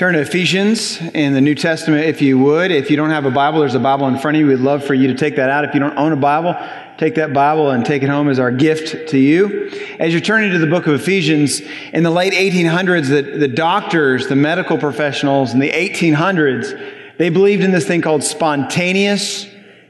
Turn to Ephesians in the New Testament if you would. If you don't have a Bible, there's a Bible in front of you. We'd love for you to take that out. If you don't own a Bible, take that Bible and take it home as our gift to you. As you're turning to the book of Ephesians, in the late 1800s, the, the doctors, the medical professionals in the 1800s, they believed in this thing called spontaneous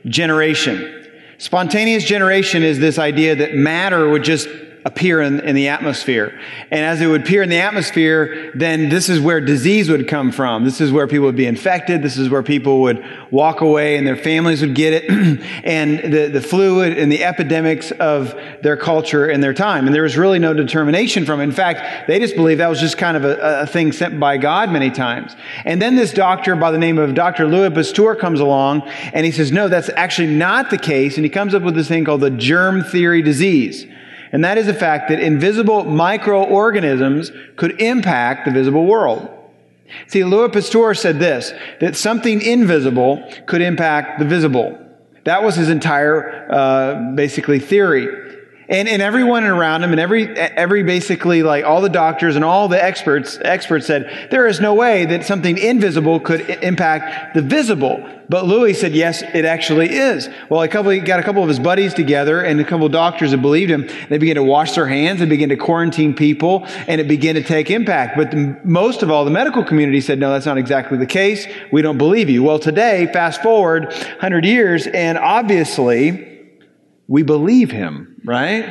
generation. Spontaneous generation is this idea that matter would just appear in, in the atmosphere. And as it would appear in the atmosphere, then this is where disease would come from. This is where people would be infected. This is where people would walk away and their families would get it. and the, the fluid and the epidemics of their culture and their time. And there was really no determination from it. In fact, they just believed that was just kind of a, a thing sent by God many times. And then this doctor by the name of Dr. Louis Pasteur comes along and he says, no, that's actually not the case. And he comes up with this thing called the germ theory disease. And that is the fact that invisible microorganisms could impact the visible world. See, Louis Pasteur said this, that something invisible could impact the visible. That was his entire, uh, basically, theory. And, and everyone around him and every, every basically like all the doctors and all the experts, experts said, there is no way that something invisible could impact the visible. But Louis said, yes, it actually is. Well, a couple, he got a couple of his buddies together and a couple of doctors that believed him. They began to wash their hands. and began to quarantine people and it began to take impact. But the, most of all, the medical community said, no, that's not exactly the case. We don't believe you. Well, today, fast forward 100 years and obviously, we believe him, right?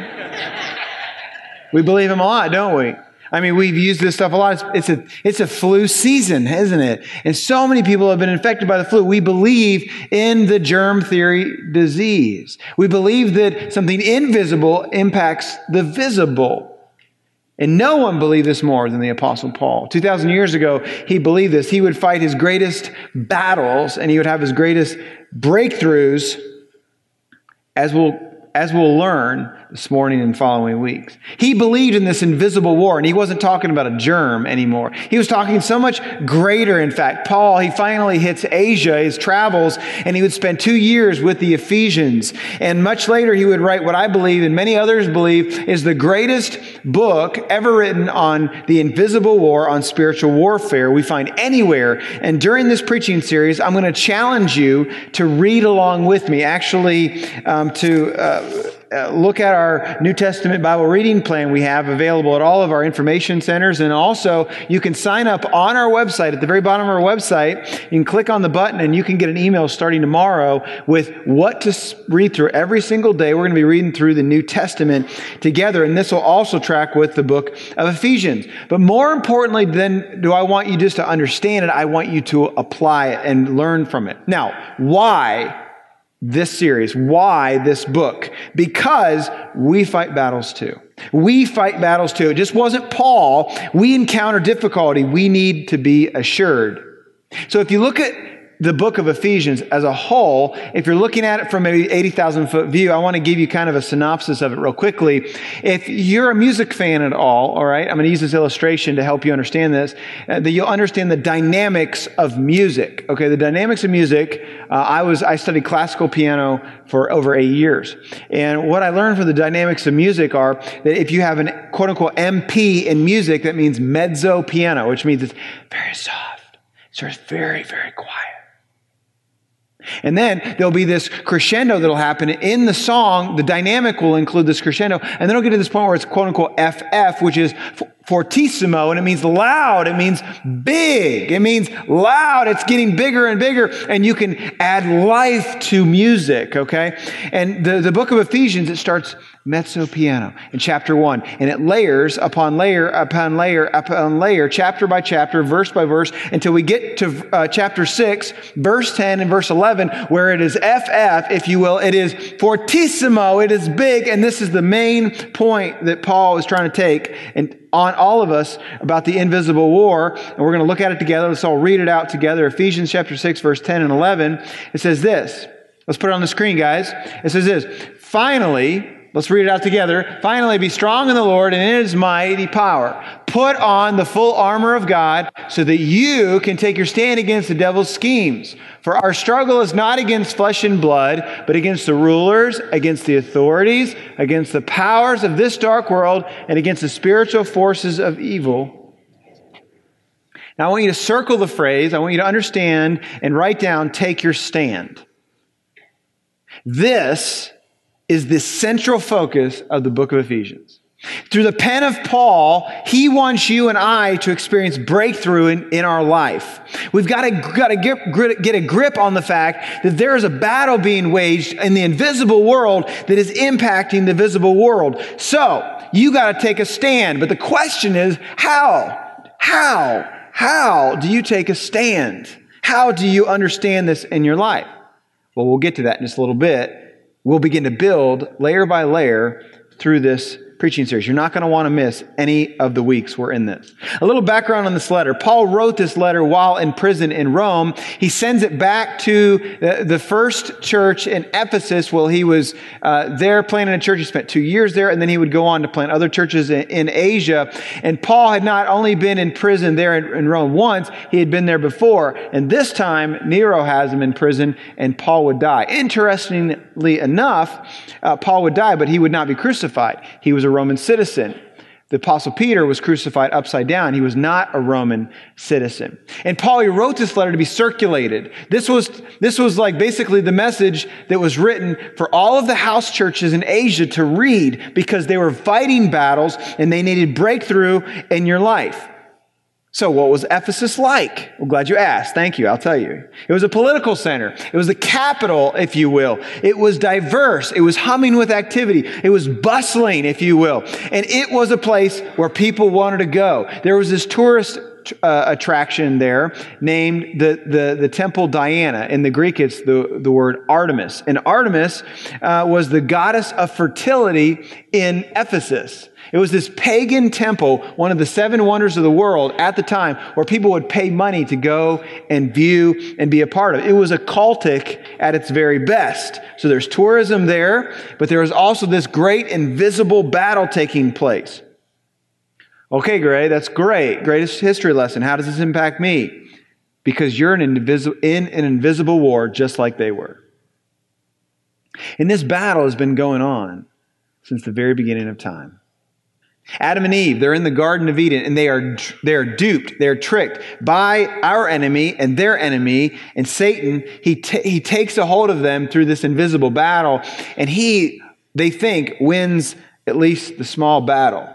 we believe him a lot, don't we? I mean, we've used this stuff a lot. It's a, it's a flu season, isn't it? And so many people have been infected by the flu. We believe in the germ theory disease. We believe that something invisible impacts the visible. And no one believed this more than the apostle Paul. 2,000 years ago, he believed this. He would fight his greatest battles and he would have his greatest breakthroughs as we'll as we'll learn this morning and following weeks. He believed in this invisible war, and he wasn't talking about a germ anymore. He was talking so much greater, in fact. Paul, he finally hits Asia, his travels, and he would spend two years with the Ephesians. And much later, he would write what I believe, and many others believe, is the greatest book ever written on the invisible war, on spiritual warfare we find anywhere. And during this preaching series, I'm going to challenge you to read along with me, actually, um, to. Uh, uh, look at our New Testament Bible reading plan we have available at all of our information centers. And also, you can sign up on our website. At the very bottom of our website, you can click on the button and you can get an email starting tomorrow with what to read through every single day. We're going to be reading through the New Testament together. And this will also track with the book of Ephesians. But more importantly than do I want you just to understand it, I want you to apply it and learn from it. Now, why this series. Why this book? Because we fight battles too. We fight battles too. It just wasn't Paul. We encounter difficulty. We need to be assured. So if you look at the book of Ephesians as a whole, if you're looking at it from an 80,000 foot view, I want to give you kind of a synopsis of it real quickly. If you're a music fan at all, all right, I'm going to use this illustration to help you understand this, uh, that you'll understand the dynamics of music. Okay, the dynamics of music. Uh, I was, I studied classical piano for over eight years. And what I learned from the dynamics of music are that if you have an quote unquote MP in music, that means mezzo piano, which means it's very soft. So it's very, very quiet. And then there'll be this crescendo that'll happen in the song. The dynamic will include this crescendo. And then it'll get to this point where it's quote unquote FF, which is fortissimo, and it means loud. It means big. It means loud. It's getting bigger and bigger, and you can add life to music, okay? And the, the book of Ephesians, it starts mezzo piano in chapter one, and it layers upon layer upon layer upon layer, chapter by chapter, verse by verse, until we get to uh, chapter six, verse 10 and verse 11, where it is FF, if you will. It is fortissimo. It is big, and this is the main point that Paul is trying to take. And on all of us about the invisible war, and we're going to look at it together. Let's all read it out together. Ephesians chapter 6, verse 10 and 11. It says this. Let's put it on the screen, guys. It says this. Finally, Let's read it out together. Finally, be strong in the Lord and in his mighty power. Put on the full armor of God so that you can take your stand against the devil's schemes. For our struggle is not against flesh and blood, but against the rulers, against the authorities, against the powers of this dark world, and against the spiritual forces of evil Now, I want you to circle the phrase, I want you to understand and write down, take your stand. This is the central focus of the book of Ephesians. Through the pen of Paul, he wants you and I to experience breakthrough in, in our life. We've got to, got to get, get a grip on the fact that there is a battle being waged in the invisible world that is impacting the visible world. So, you got to take a stand. But the question is, how? How? How do you take a stand? How do you understand this in your life? Well, we'll get to that in just a little bit. We'll begin to build layer by layer through this preaching series. You're not going to want to miss any of the weeks we're in this. A little background on this letter. Paul wrote this letter while in prison in Rome. He sends it back to the, the first church in Ephesus while he was uh, there planting a church. He spent two years there, and then he would go on to plant other churches in, in Asia. And Paul had not only been in prison there in, in Rome once, he had been there before. And this time, Nero has him in prison, and Paul would die. Enough, uh, Paul would die, but he would not be crucified. He was a Roman citizen. The apostle Peter was crucified upside down. He was not a Roman citizen. And Paul, he wrote this letter to be circulated. This was, this was like basically the message that was written for all of the house churches in Asia to read because they were fighting battles and they needed breakthrough in your life. So, what was Ephesus like? Well, glad you asked. Thank you. I'll tell you. It was a political center. It was the capital, if you will. It was diverse. It was humming with activity. It was bustling, if you will. And it was a place where people wanted to go. There was this tourist uh, attraction there named the, the, the temple Diana. In the Greek, it's the, the word Artemis. And Artemis uh, was the goddess of fertility in Ephesus. It was this pagan temple, one of the seven wonders of the world at the time, where people would pay money to go and view and be a part of. It was a cultic at its very best. So there's tourism there, but there was also this great invisible battle taking place. Okay, Gray, that's great. Greatest history lesson. How does this impact me? Because you're an in, in an invisible war just like they were. And this battle has been going on since the very beginning of time. Adam and Eve, they're in the Garden of Eden and they are, they are duped, they're tricked by our enemy and their enemy. And Satan, he, t- he takes a hold of them through this invisible battle and he, they think, wins at least the small battle.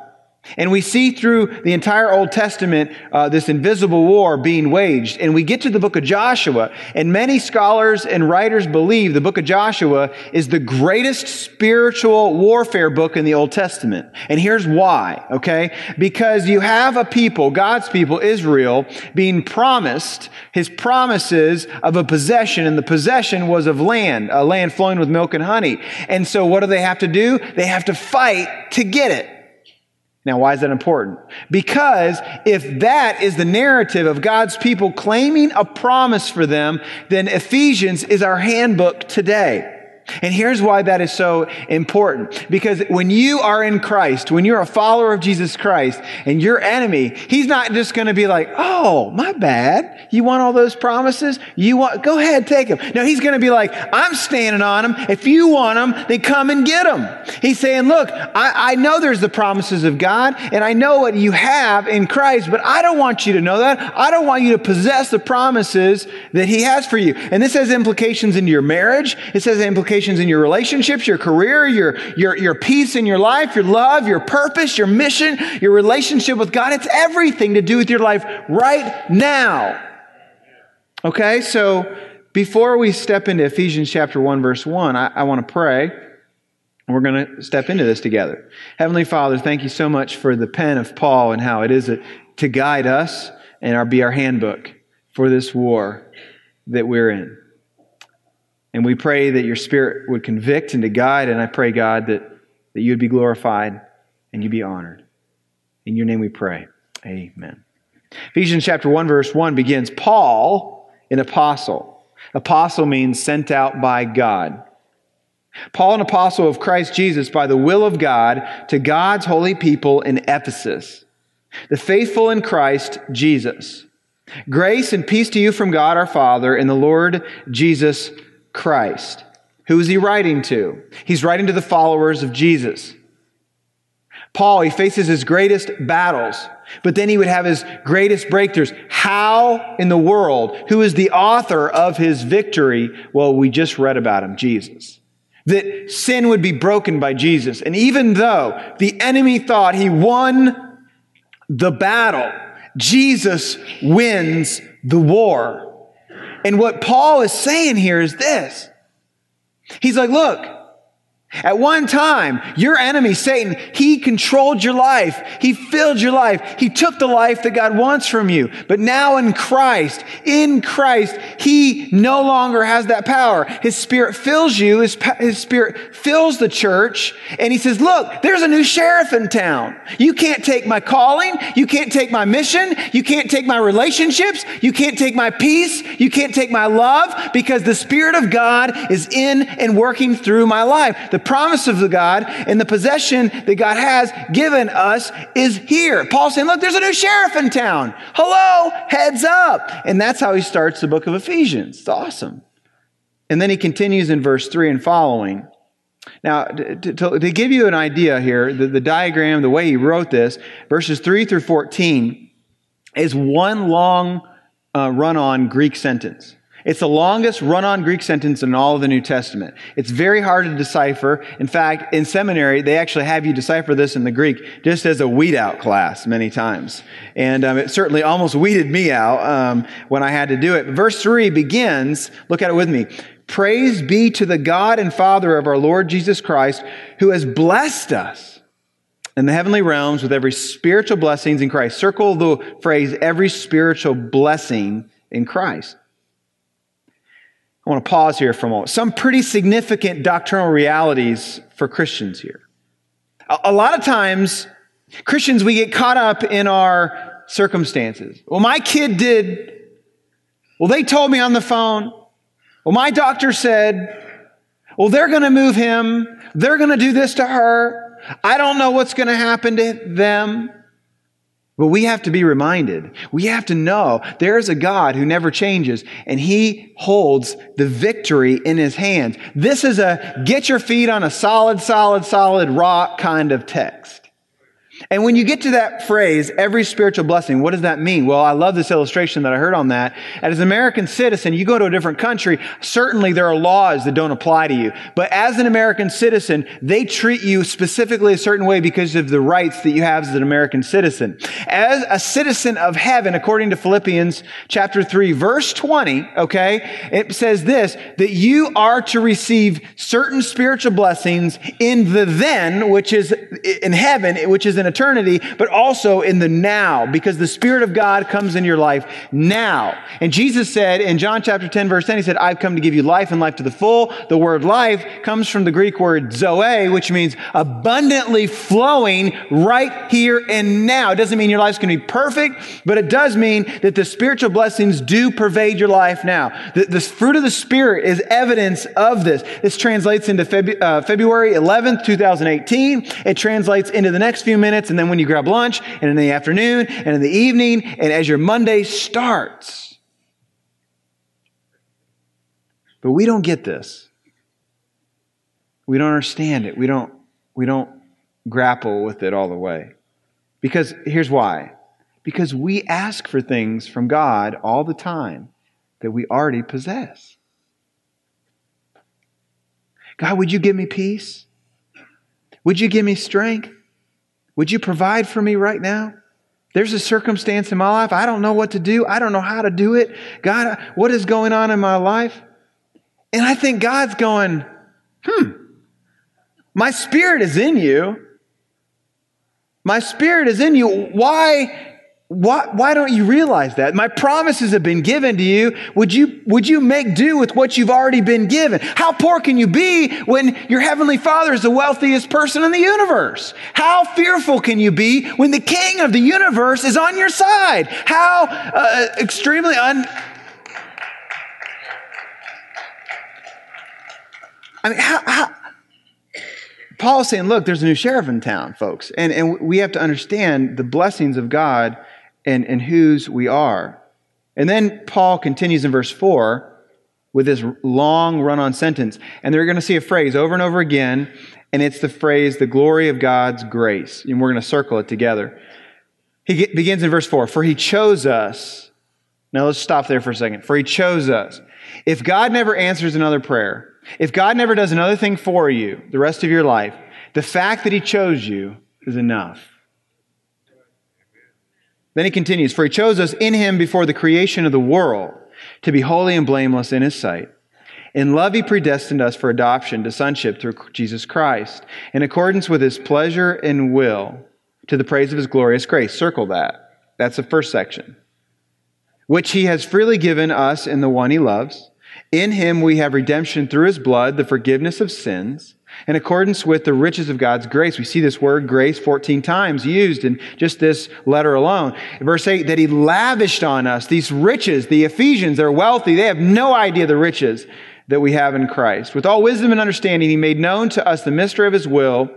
And we see through the entire Old Testament uh, this invisible war being waged. And we get to the book of Joshua, and many scholars and writers believe the book of Joshua is the greatest spiritual warfare book in the Old Testament. And here's why, okay? Because you have a people, God's people, Israel, being promised his promises of a possession, and the possession was of land, a land flowing with milk and honey. And so what do they have to do? They have to fight to get it. Now, why is that important? Because if that is the narrative of God's people claiming a promise for them, then Ephesians is our handbook today. And here's why that is so important. Because when you are in Christ, when you're a follower of Jesus Christ and your enemy, he's not just going to be like, Oh, my bad. You want all those promises? You want, go ahead, take them. No, he's going to be like, I'm standing on them. If you want them, then come and get them. He's saying, look, I, I know there's the promises of God and I know what you have in Christ, but I don't want you to know that. I don't want you to possess the promises that he has for you. And this has implications into your marriage. It says implications implications in your relationships, your career, your, your, your peace in your life, your love, your purpose, your mission, your relationship with God. It's everything to do with your life right now. Okay, so before we step into Ephesians chapter 1, verse 1, I, I want to pray. We're going to step into this together. Heavenly Father, thank you so much for the pen of Paul and how it is to guide us and our, be our handbook for this war that we're in. And we pray that your Spirit would convict and to guide. And I pray, God, that, that you would be glorified and you'd be honored. In your name we pray. Amen. Ephesians chapter 1, verse 1 begins Paul, an apostle. Apostle means sent out by God. Paul, an apostle of Christ Jesus by the will of God to God's holy people in Ephesus, the faithful in Christ Jesus. Grace and peace to you from God our Father and the Lord Jesus Christ. Who is he writing to? He's writing to the followers of Jesus. Paul, he faces his greatest battles But then he would have his greatest breakthroughs. How in the world? Who is the author of his victory? Well, we just read about him, Jesus. That sin would be broken by Jesus. And even though the enemy thought he won the battle, Jesus wins the war. And what Paul is saying here is this. He's like, look, at one time, your enemy, Satan, he controlled your life. He filled your life. He took the life that God wants from you. But now in Christ, in Christ, he no longer has that power. His spirit fills you. His, his spirit fills the church. And he says, look, there's a new sheriff in town. You can't take my calling. You can't take my mission. You can't take my relationships. You can't take my peace. You can't take my love because the spirit of God is in and working through my life. The promise of the God and the possession that God has given us is here. Paul's saying, look, there's a new sheriff in town. Hello, heads up. And that's how he starts the book of Ephesians. It's awesome. And then he continues in verse 3 and following. Now, to, to, to give you an idea here, the, the diagram, the way he wrote this, verses 3 through 14 is one long uh, run on Greek sentence. It's the longest run on Greek sentence in all of the New Testament. It's very hard to decipher. In fact, in seminary, they actually have you decipher this in the Greek just as a weed out class many times. And um, it certainly almost weeded me out um, when I had to do it. Verse 3 begins, look at it with me. Praise be to the God and Father of our Lord Jesus Christ, who has blessed us in the heavenly realms with every spiritual blessings in Christ. Circle the phrase, every spiritual blessing in Christ. I want to pause here for a moment. Some pretty significant doctrinal realities for Christians here. A, lot of times, Christians, we get caught up in our circumstances. Well, my kid did. Well, they told me on the phone. Well, my doctor said, well, they're going to move him. They're going to do this to her. I don't know what's going to happen to them. But we have to be reminded. We have to know there is a God who never changes and he holds the victory in his hands. This is a get your feet on a solid, solid, solid rock kind of text. And when you get to that phrase, every spiritual blessing, what does that mean? Well, I love this illustration that I heard on that. As an American citizen, you go to a different country, certainly there are laws that don't apply to you. But as an American citizen, they treat you specifically a certain way because of the rights that you have as an American citizen. As a citizen of heaven, according to Philippians chapter 3, verse 20, okay, it says this, that you are to receive certain spiritual blessings in the then, which is in heaven, which is in eternity, but also in the now, because the Spirit of God comes in your life now. And Jesus said in John chapter 10, verse 10, He said, I've come to give you life and life to the full. The word life comes from the Greek word zoe, which means abundantly flowing right here and now. It doesn't mean your life's going to be perfect, but it does mean that the spiritual blessings do pervade your life now. The, the fruit of the Spirit is evidence of this. This translates into Febu- uh, February 11th, 2018. It translates into the next few minutes minutes, and then when you grab lunch, and in the afternoon, and in the evening, and as your Monday starts. But we don't get this. We don't understand it. We don't, we don't grapple with it all the way. Because here's why. Because we ask for things from God all the time that we already possess. God, would you give me peace? Would you give me strength? Would you provide for me right now? There's a circumstance in my life. I don't know what to do. I don't know how to do it. God, what is going on in my life? And I think God's going, hmm, my spirit is in you. My spirit is in you. Why why, why don't you realize that? My promises have been given to you. Would you, would you make do with what you've already been given? How poor can you be when your heavenly father is the wealthiest person in the universe? How fearful can you be when the king of the universe is on your side? How uh, extremely un. I mean, how, how Paul's saying, look, there's a new sheriff in town, folks. And, and we have to understand the blessings of God and, and whose we are. And then Paul continues in verse 4 with this long run on sentence. And they're going to see a phrase over and over again, and it's the phrase, the glory of God's grace. And we're going to circle it together. He begins in verse 4 For he chose us. Now let's stop there for a second. For he chose us. If God never answers another prayer, if God never does another thing for you the rest of your life, the fact that he chose you is enough. Then he continues, For he chose us in him before the creation of the world to be holy and blameless in his sight. In love, he predestined us for adoption to sonship through Jesus Christ, in accordance with his pleasure and will, to the praise of his glorious grace. Circle that. That's the first section. Which he has freely given us in the one he loves. In him we have redemption through his blood, the forgiveness of sins in accordance with the riches of God's grace. We see this word grace 14 times used in just this letter alone. verse 8, that he lavished on us these riches. The Ephesians, they're wealthy. They have no idea the riches that we have in Christ. With all wisdom and understanding, he made known to us the mystery of his will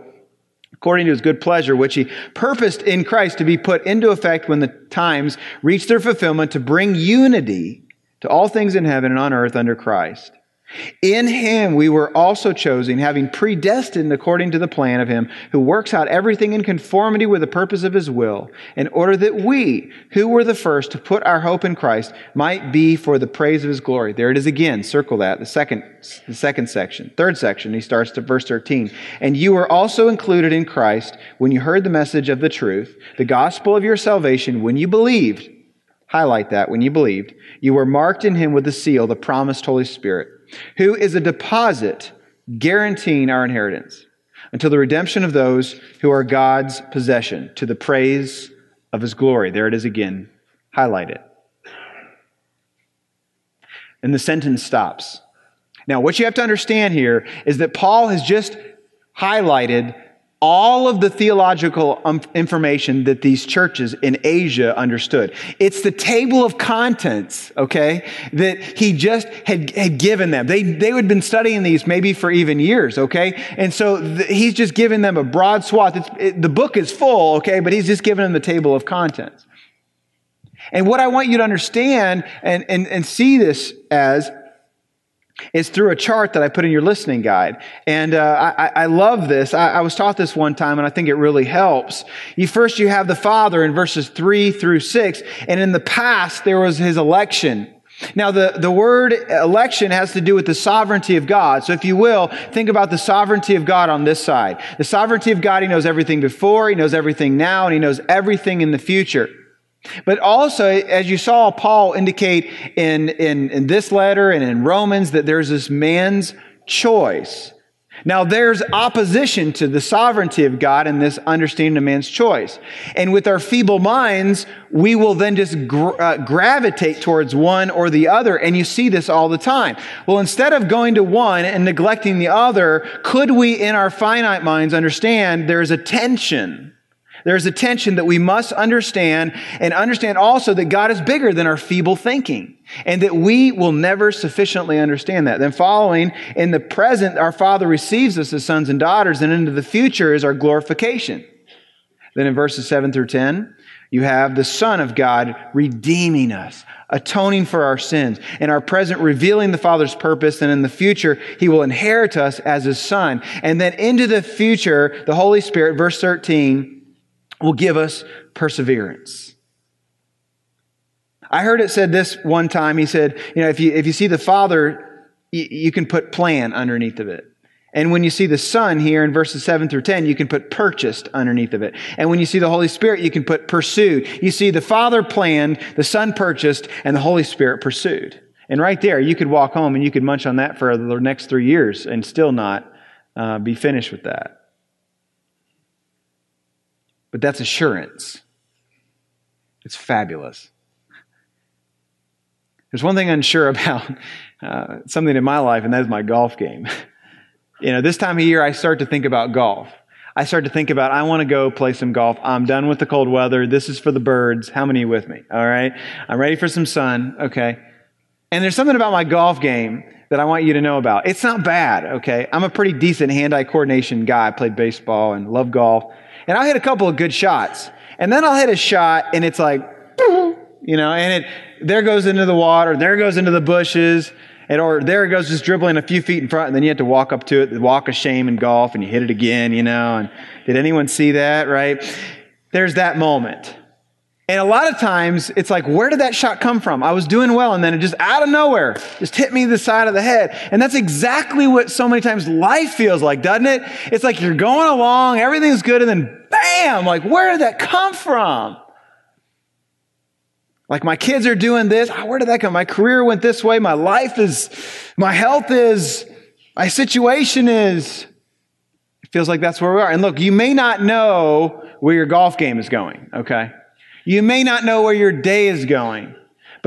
according to his good pleasure, which he purposed in Christ to be put into effect when the times reach their fulfillment to bring unity to all things in heaven and on earth under Christ. In him we were also chosen, having predestined according to the plan of him who works out everything in conformity with the purpose of his will, in order that we, who were the first to put our hope in Christ, might be for the praise of his glory. There it is again. Circle that. The second, the second section. Third section, he starts to verse 13. And you were also included in Christ when you heard the message of the truth, the gospel of your salvation, when you believed. Highlight that when you believed. You were marked in him with the seal, the promised Holy Spirit who is a deposit guaranteeing our inheritance until the redemption of those who are God's possession to the praise of his glory. There it is again. Highlight it. And the sentence stops. Now, what you have to understand here is that Paul has just highlighted all of the theological um, information that these churches in Asia understood. It's the table of contents, okay, that he just had, had given them. They, they had been studying these maybe for even years, okay? And so he's just giving them a broad swath. It, the book is full, okay, but he's just giving them the table of contents. And what I want you to understand and, and, and see this as is through a chart that I put in your listening guide. And uh, I, I, love this. I, I, was taught this one time, and I think it really helps. You first you have the Father in verses three through six, and in the past there was His election. Now, the, the word election has to do with the sovereignty of God. So, if you will, think about the sovereignty of God on this side. The sovereignty of God, He knows everything before, He knows everything now, and He knows everything in the future. But also, as you saw Paul indicate in, in, in this letter and in Romans, that there's this man's choice. Now, there's opposition to the sovereignty of God and this understanding of man's choice. And with our feeble minds, we will then just uh, gravitate towards one or the other. And you see this all the time. Well, instead of going to one and neglecting the other, could we, in our finite minds, understand there's a tension? There's a tension that we must understand and understand also that God is bigger than our feeble thinking and that we will never sufficiently understand that. Then following in the present, our Father receives us as sons and daughters and into the future is our glorification. Then in verses 7 through 10, you have the Son of God redeeming us, atoning for our sins, in our present revealing the Father's purpose, and in the future, He will inherit us as His Son. And then into the future, the Holy Spirit, verse 13, will give us perseverance. I heard it said this one time. He said, you know, if you, if you see the Father, you, you can put plan underneath of it. And when you see the Son here in verses 7 through 10, you can put purchased underneath of it. And when you see the Holy Spirit, you can put pursued. You see the Father planned, the Son purchased, and the Holy Spirit pursued. And right there, you could walk home and you could munch on that for the next three years and still not uh, be finished with that. But that's assurance. It's fabulous. There's one thing I'm sure about uh, something in my life, and that is my golf game. you know, this time of year, I start to think about golf. I start to think about, I want to go play some golf. I'm done with the cold weather. This is for the birds. How many with me? All right. I'm ready for some sun. Okay. And there's something about my golf game that I want you to know about. It's not bad. Okay. I'm a pretty decent hand eye coordination guy. I played baseball and love golf and I'll hit a couple of good shots. And then I'll hit a shot and it's like, you know, and it, there goes into the water, there goes into the bushes, and or there it goes just dribbling a few feet in front, and then you have to walk up to it, the walk of shame in golf, and you hit it again, you know, and did anyone see that, right? There's that moment. And a lot of times it's like, where did that shot come from? I was doing well and then it just out of nowhere just hit me the side of the head. And that's exactly what so many times life feels like, doesn't it? It's like you're going along, everything's good, and then bam, like, where did that come from? Like my kids are doing this. Ah, where did that come? My career went this way. My life is, my health is, my situation is. It feels like that's where we are. And look, you may not know where your golf game is going, okay? You may not know where your day is going.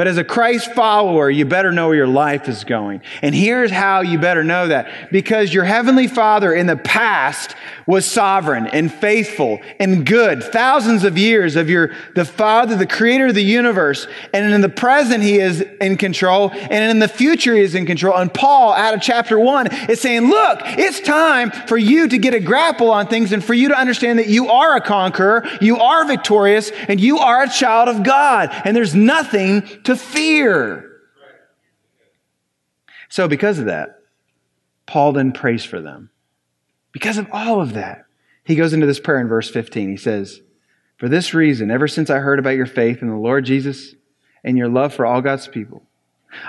But as a Christ follower, you better know where your life is going. And here's how you better know that. Because your heavenly Father in the past was sovereign and faithful and good. Thousands of years of your, the Father, the creator of the universe. And in the present, he is in control. And in the future, he is in control. And Paul, out of chapter one, is saying, look, it's time for you to get a grapple on things and for you to understand that you are a conqueror, you are victorious, and you are a child of God. And there's nothing to fear. So because of that, Paul then prays for them. Because of all of that, he goes into this prayer in verse 15. He says, For this reason, ever since I heard about your faith in the Lord Jesus and your love for all God's people,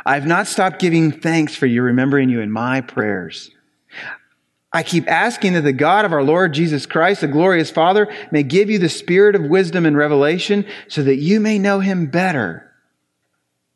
I have not stopped giving thanks for you, remembering you in my prayers. I keep asking that the God of our Lord Jesus Christ, the glorious Father, may give you the spirit of wisdom and revelation so that you may know him better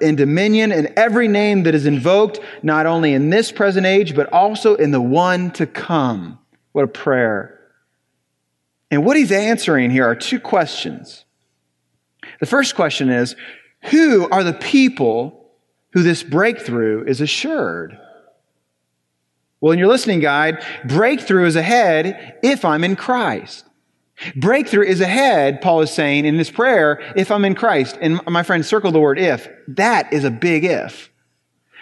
and dominion and every name that is invoked, not only in this present age, but also in the one to come. What a prayer. And what he's answering here are two questions. The first question is Who are the people who this breakthrough is assured? Well, in your listening guide, breakthrough is ahead if I'm in Christ. Breakthrough is ahead, Paul is saying in this prayer, if I'm in Christ. And my friend, circle the word if. That is a big if.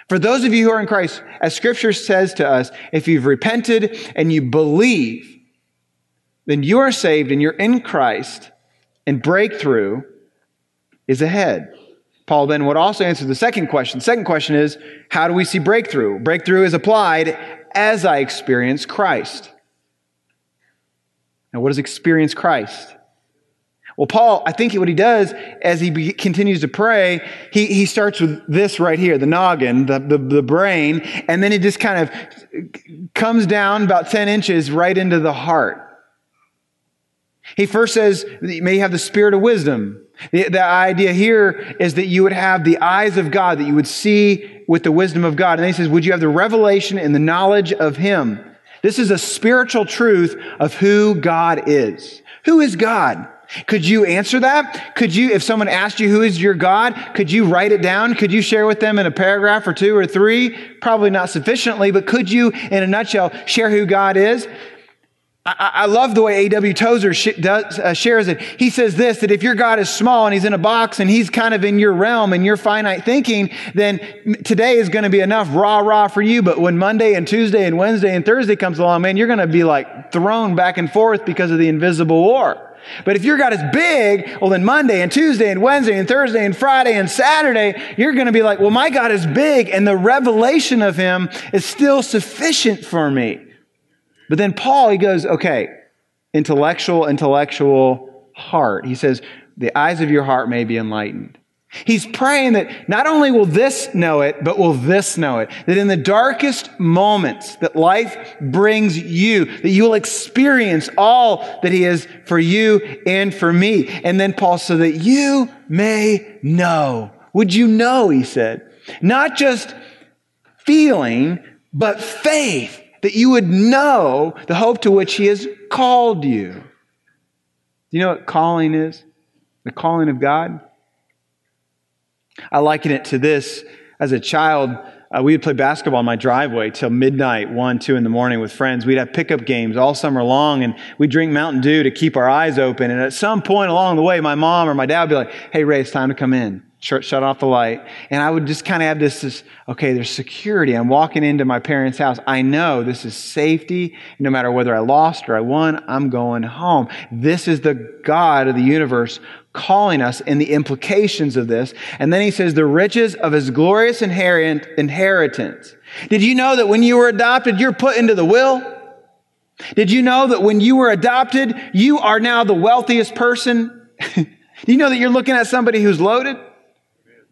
For those of you who are in Christ, as scripture says to us, if you've repented and you believe, then you are saved and you're in Christ, and breakthrough is ahead. Paul then would also answer the second question. Second question is, how do we see breakthrough? Breakthrough is applied as I experience Christ. Now, what does experience Christ? Well, Paul, I think what he does as he be, continues to pray, he, he starts with this right here, the noggin, the, the, the brain, and then he just kind of comes down about 10 inches right into the heart. He first says that you may have the spirit of wisdom. The, the idea here is that you would have the eyes of God, that you would see with the wisdom of God. And then he says, would you have the revelation and the knowledge of him? This is a spiritual truth of who God is. Who is God? Could you answer that? Could you, if someone asked you who is your God, could you write it down? Could you share with them in a paragraph or two or three? Probably not sufficiently, but could you, in a nutshell, share who God is? I, love the way A.W. Tozer sh- does, uh, shares it. He says this, that if your God is small and he's in a box and he's kind of in your realm and your finite thinking, then today is going to be enough rah rah for you. But when Monday and Tuesday and Wednesday and Thursday comes along, man, you're going to be like thrown back and forth because of the invisible war. But if your God is big, well, then Monday and Tuesday and Wednesday and Thursday and Friday and Saturday, you're going to be like, well, my God is big and the revelation of him is still sufficient for me. But then Paul, he goes, okay, intellectual, intellectual heart. He says, the eyes of your heart may be enlightened. He's praying that not only will this know it, but will this know it. That in the darkest moments that life brings you, that you will experience all that He is for you and for me. And then Paul, so that you may know. Would you know, he said, not just feeling, but faith that you would know the hope to which He has called you. Do you know what calling is? The calling of God? I liken it to this. As a child, uh, we would play basketball in my driveway till midnight, 1, 2 in the morning with friends. We'd have pickup games all summer long, and we'd drink Mountain Dew to keep our eyes open. And at some point along the way, my mom or my dad would be like, hey, Ray, it's time to come in. Shut, shut off the light. And I would just kind of have this, this, okay, there's security. I'm walking into my parents' house. I know this is safety. No matter whether I lost or I won, I'm going home. This is the God of the universe calling us and the implications of this. And then he says, the riches of his glorious inheritance. Did you know that when you were adopted, you're put into the will? Did you know that when you were adopted, you are now the wealthiest person? you know that you're looking at somebody who's loaded?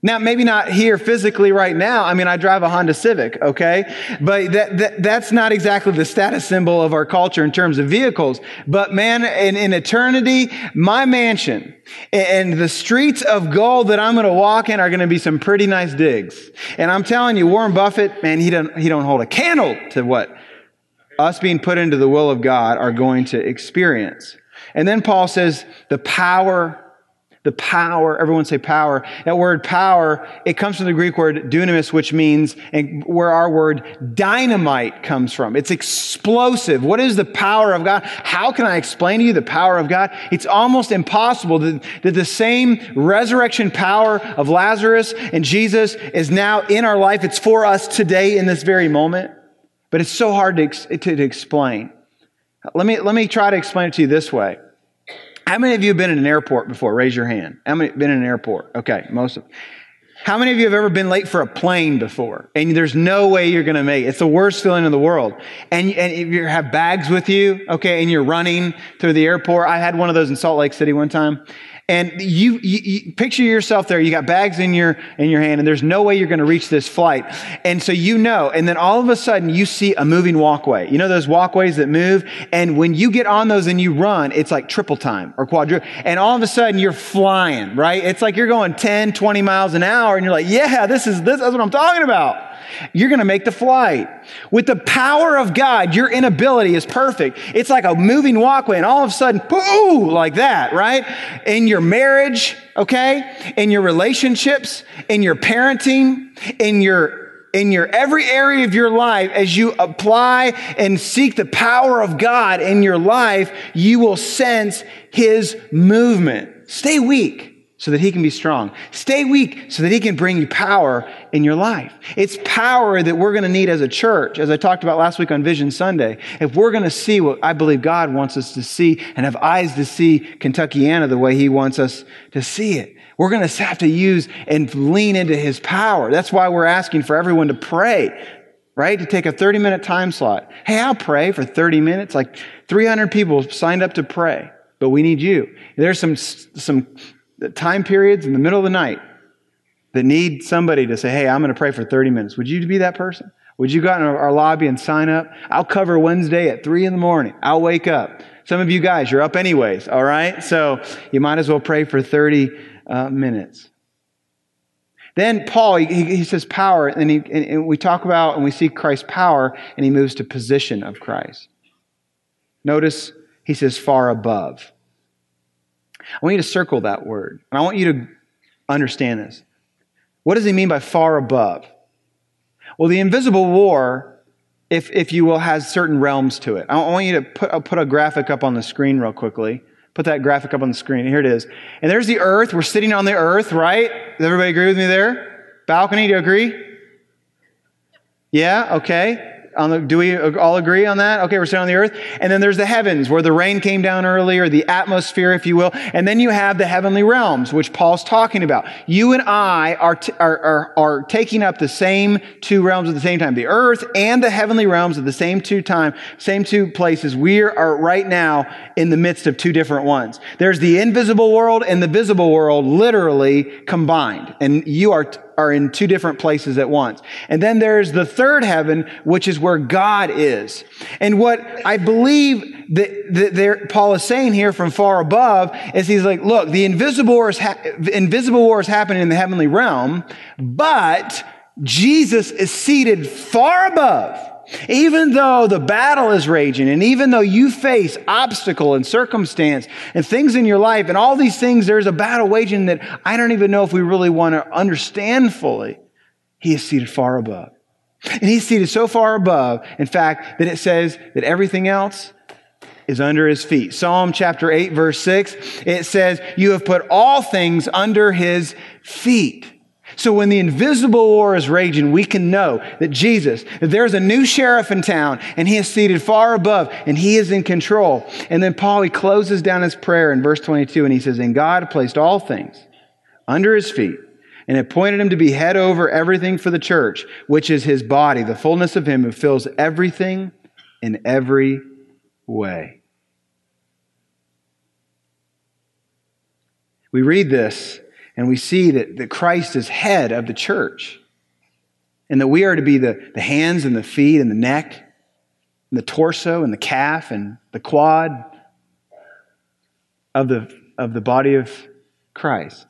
Now, maybe not here physically right now. I mean, I drive a Honda Civic, okay? But that, that, that's not exactly the status symbol of our culture in terms of vehicles. But man, in, in eternity, my mansion and the streets of gold that I'm going to walk in are going to be some pretty nice digs. And I'm telling you, Warren Buffett, man, he don't, he don't hold a candle to what us being put into the will of God are going to experience. And then Paul says the power the power, everyone say power. That word power, it comes from the Greek word dunamis, which means, and where our word dynamite comes from. It's explosive. What is the power of God? How can I explain to you the power of God? It's almost impossible that, that the same resurrection power of Lazarus and Jesus is now in our life. It's for us today in this very moment. But it's so hard to, to, to explain. Let me, let me try to explain it to you this way. How many of you have been in an airport before? Raise your hand. How many been in an airport? Okay, most of. How many of you have ever been late for a plane before? And there's no way you're going to make it. It's the worst feeling in the world. And, and if you have bags with you, okay, and you're running through the airport. I had one of those in Salt Lake City one time. And you, you, you, picture yourself there. You got bags in your, in your hand and there's no way you're going to reach this flight. And so you know, and then all of a sudden you see a moving walkway. You know those walkways that move? And when you get on those and you run, it's like triple time or quadruple. And all of a sudden you're flying, right? It's like you're going 10, 20 miles an hour and you're like, yeah, this is, this, that's what I'm talking about. You're going to make the flight. With the power of God, your inability is perfect. It's like a moving walkway, and all of a sudden, pooh, like that, right? In your marriage, okay? In your relationships, in your parenting, in your in your every area of your life, as you apply and seek the power of God in your life, you will sense His movement. Stay weak so that he can be strong. Stay weak so that he can bring you power in your life. It's power that we're going to need as a church, as I talked about last week on Vision Sunday. If we're going to see what I believe God wants us to see and have eyes to see Kentuckiana the way he wants us to see it, we're going to have to use and lean into his power. That's why we're asking for everyone to pray, right? To take a 30 minute time slot. Hey, I'll pray for 30 minutes. Like 300 people signed up to pray but we need you. There's some, some time periods in the middle of the night that need somebody to say, hey, I'm going to pray for 30 minutes. Would you be that person? Would you go out in our lobby and sign up? I'll cover Wednesday at 3 in the morning. I'll wake up. Some of you guys, you're up anyways, all right? So you might as well pray for 30 uh, minutes. Then Paul, he, he says power, and, he, and we talk about and we see Christ's power, and he moves to position of Christ. Notice he says far above. I want you to circle that word. And I want you to understand this. What does he mean by far above? Well, the invisible war, if, if you will, has certain realms to it. I want you to put, I'll put a graphic up on the screen real quickly. Put that graphic up on the screen. Here it is. And there's the earth. We're sitting on the earth, right? Does everybody agree with me there? Balcony, do you agree? Yeah, okay. The, do we all agree on that? Okay, we're sitting on the earth. And then there's the heavens where the rain came down earlier, the atmosphere, if you will. And then you have the heavenly realms, which Paul's talking about. You and I are, t- are, are, are taking up the same two realms at the same time. The earth and the heavenly realms at the same two time, same two places. We are right now in the midst of two different ones. There's the invisible world and the visible world literally combined. And you are t- are in two different places at once. And then there's the third heaven, which is where God is. And what I believe that, that there, Paul is saying here from far above is he's like, look, the invisible war is, ha- invisible war is happening in the heavenly realm, but Jesus is seated far above even though the battle is raging and even though you face obstacle and circumstance and things in your life and all these things, there's a battle waging that I don't even know if we really want to understand fully. He is seated far above. And he's seated so far above, in fact, that it says that everything else is under his feet. Psalm chapter 8, verse 6, it says, You have put all things under his feet. So when the invisible war is raging, we can know that Jesus, that there's a new sheriff in town and he is seated far above and he is in control. And then Paul, he closes down his prayer in verse 22 and he says, And God placed all things under his feet and appointed him to be head over everything for the church, which is his body, the fullness of him who fills everything in every way. We read this and we see that, that Christ is head of the church and that we are to be the, the hands and the feet and the neck and the torso and the calf and the quad of the, of the body of Christ.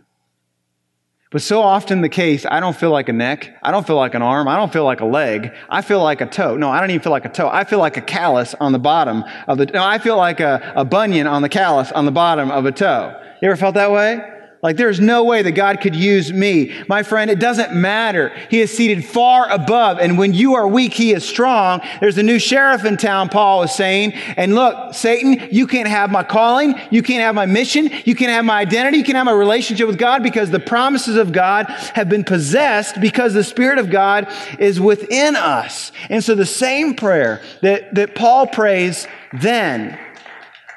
But so often the case, I don't feel like a neck. I don't feel like an arm. I don't feel like a leg. I feel like a toe. No, I don't even feel like a toe. I feel like a callus on the bottom of the, no, I feel like a, a bunion on the callus on the bottom of a toe. You ever felt that way? Like there's no way that God could use me. My friend, it doesn't matter. He is seated far above. And when you are weak, he is strong. There's a new sheriff in town, Paul is saying. And look, Satan, you can't have my calling. You can't have my mission. You can't have my identity. You can't have my relationship with God because the promises of God have been possessed because the Spirit of God is within us. And so the same prayer that, that Paul prays then,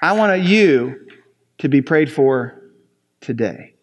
I want you to be prayed for today.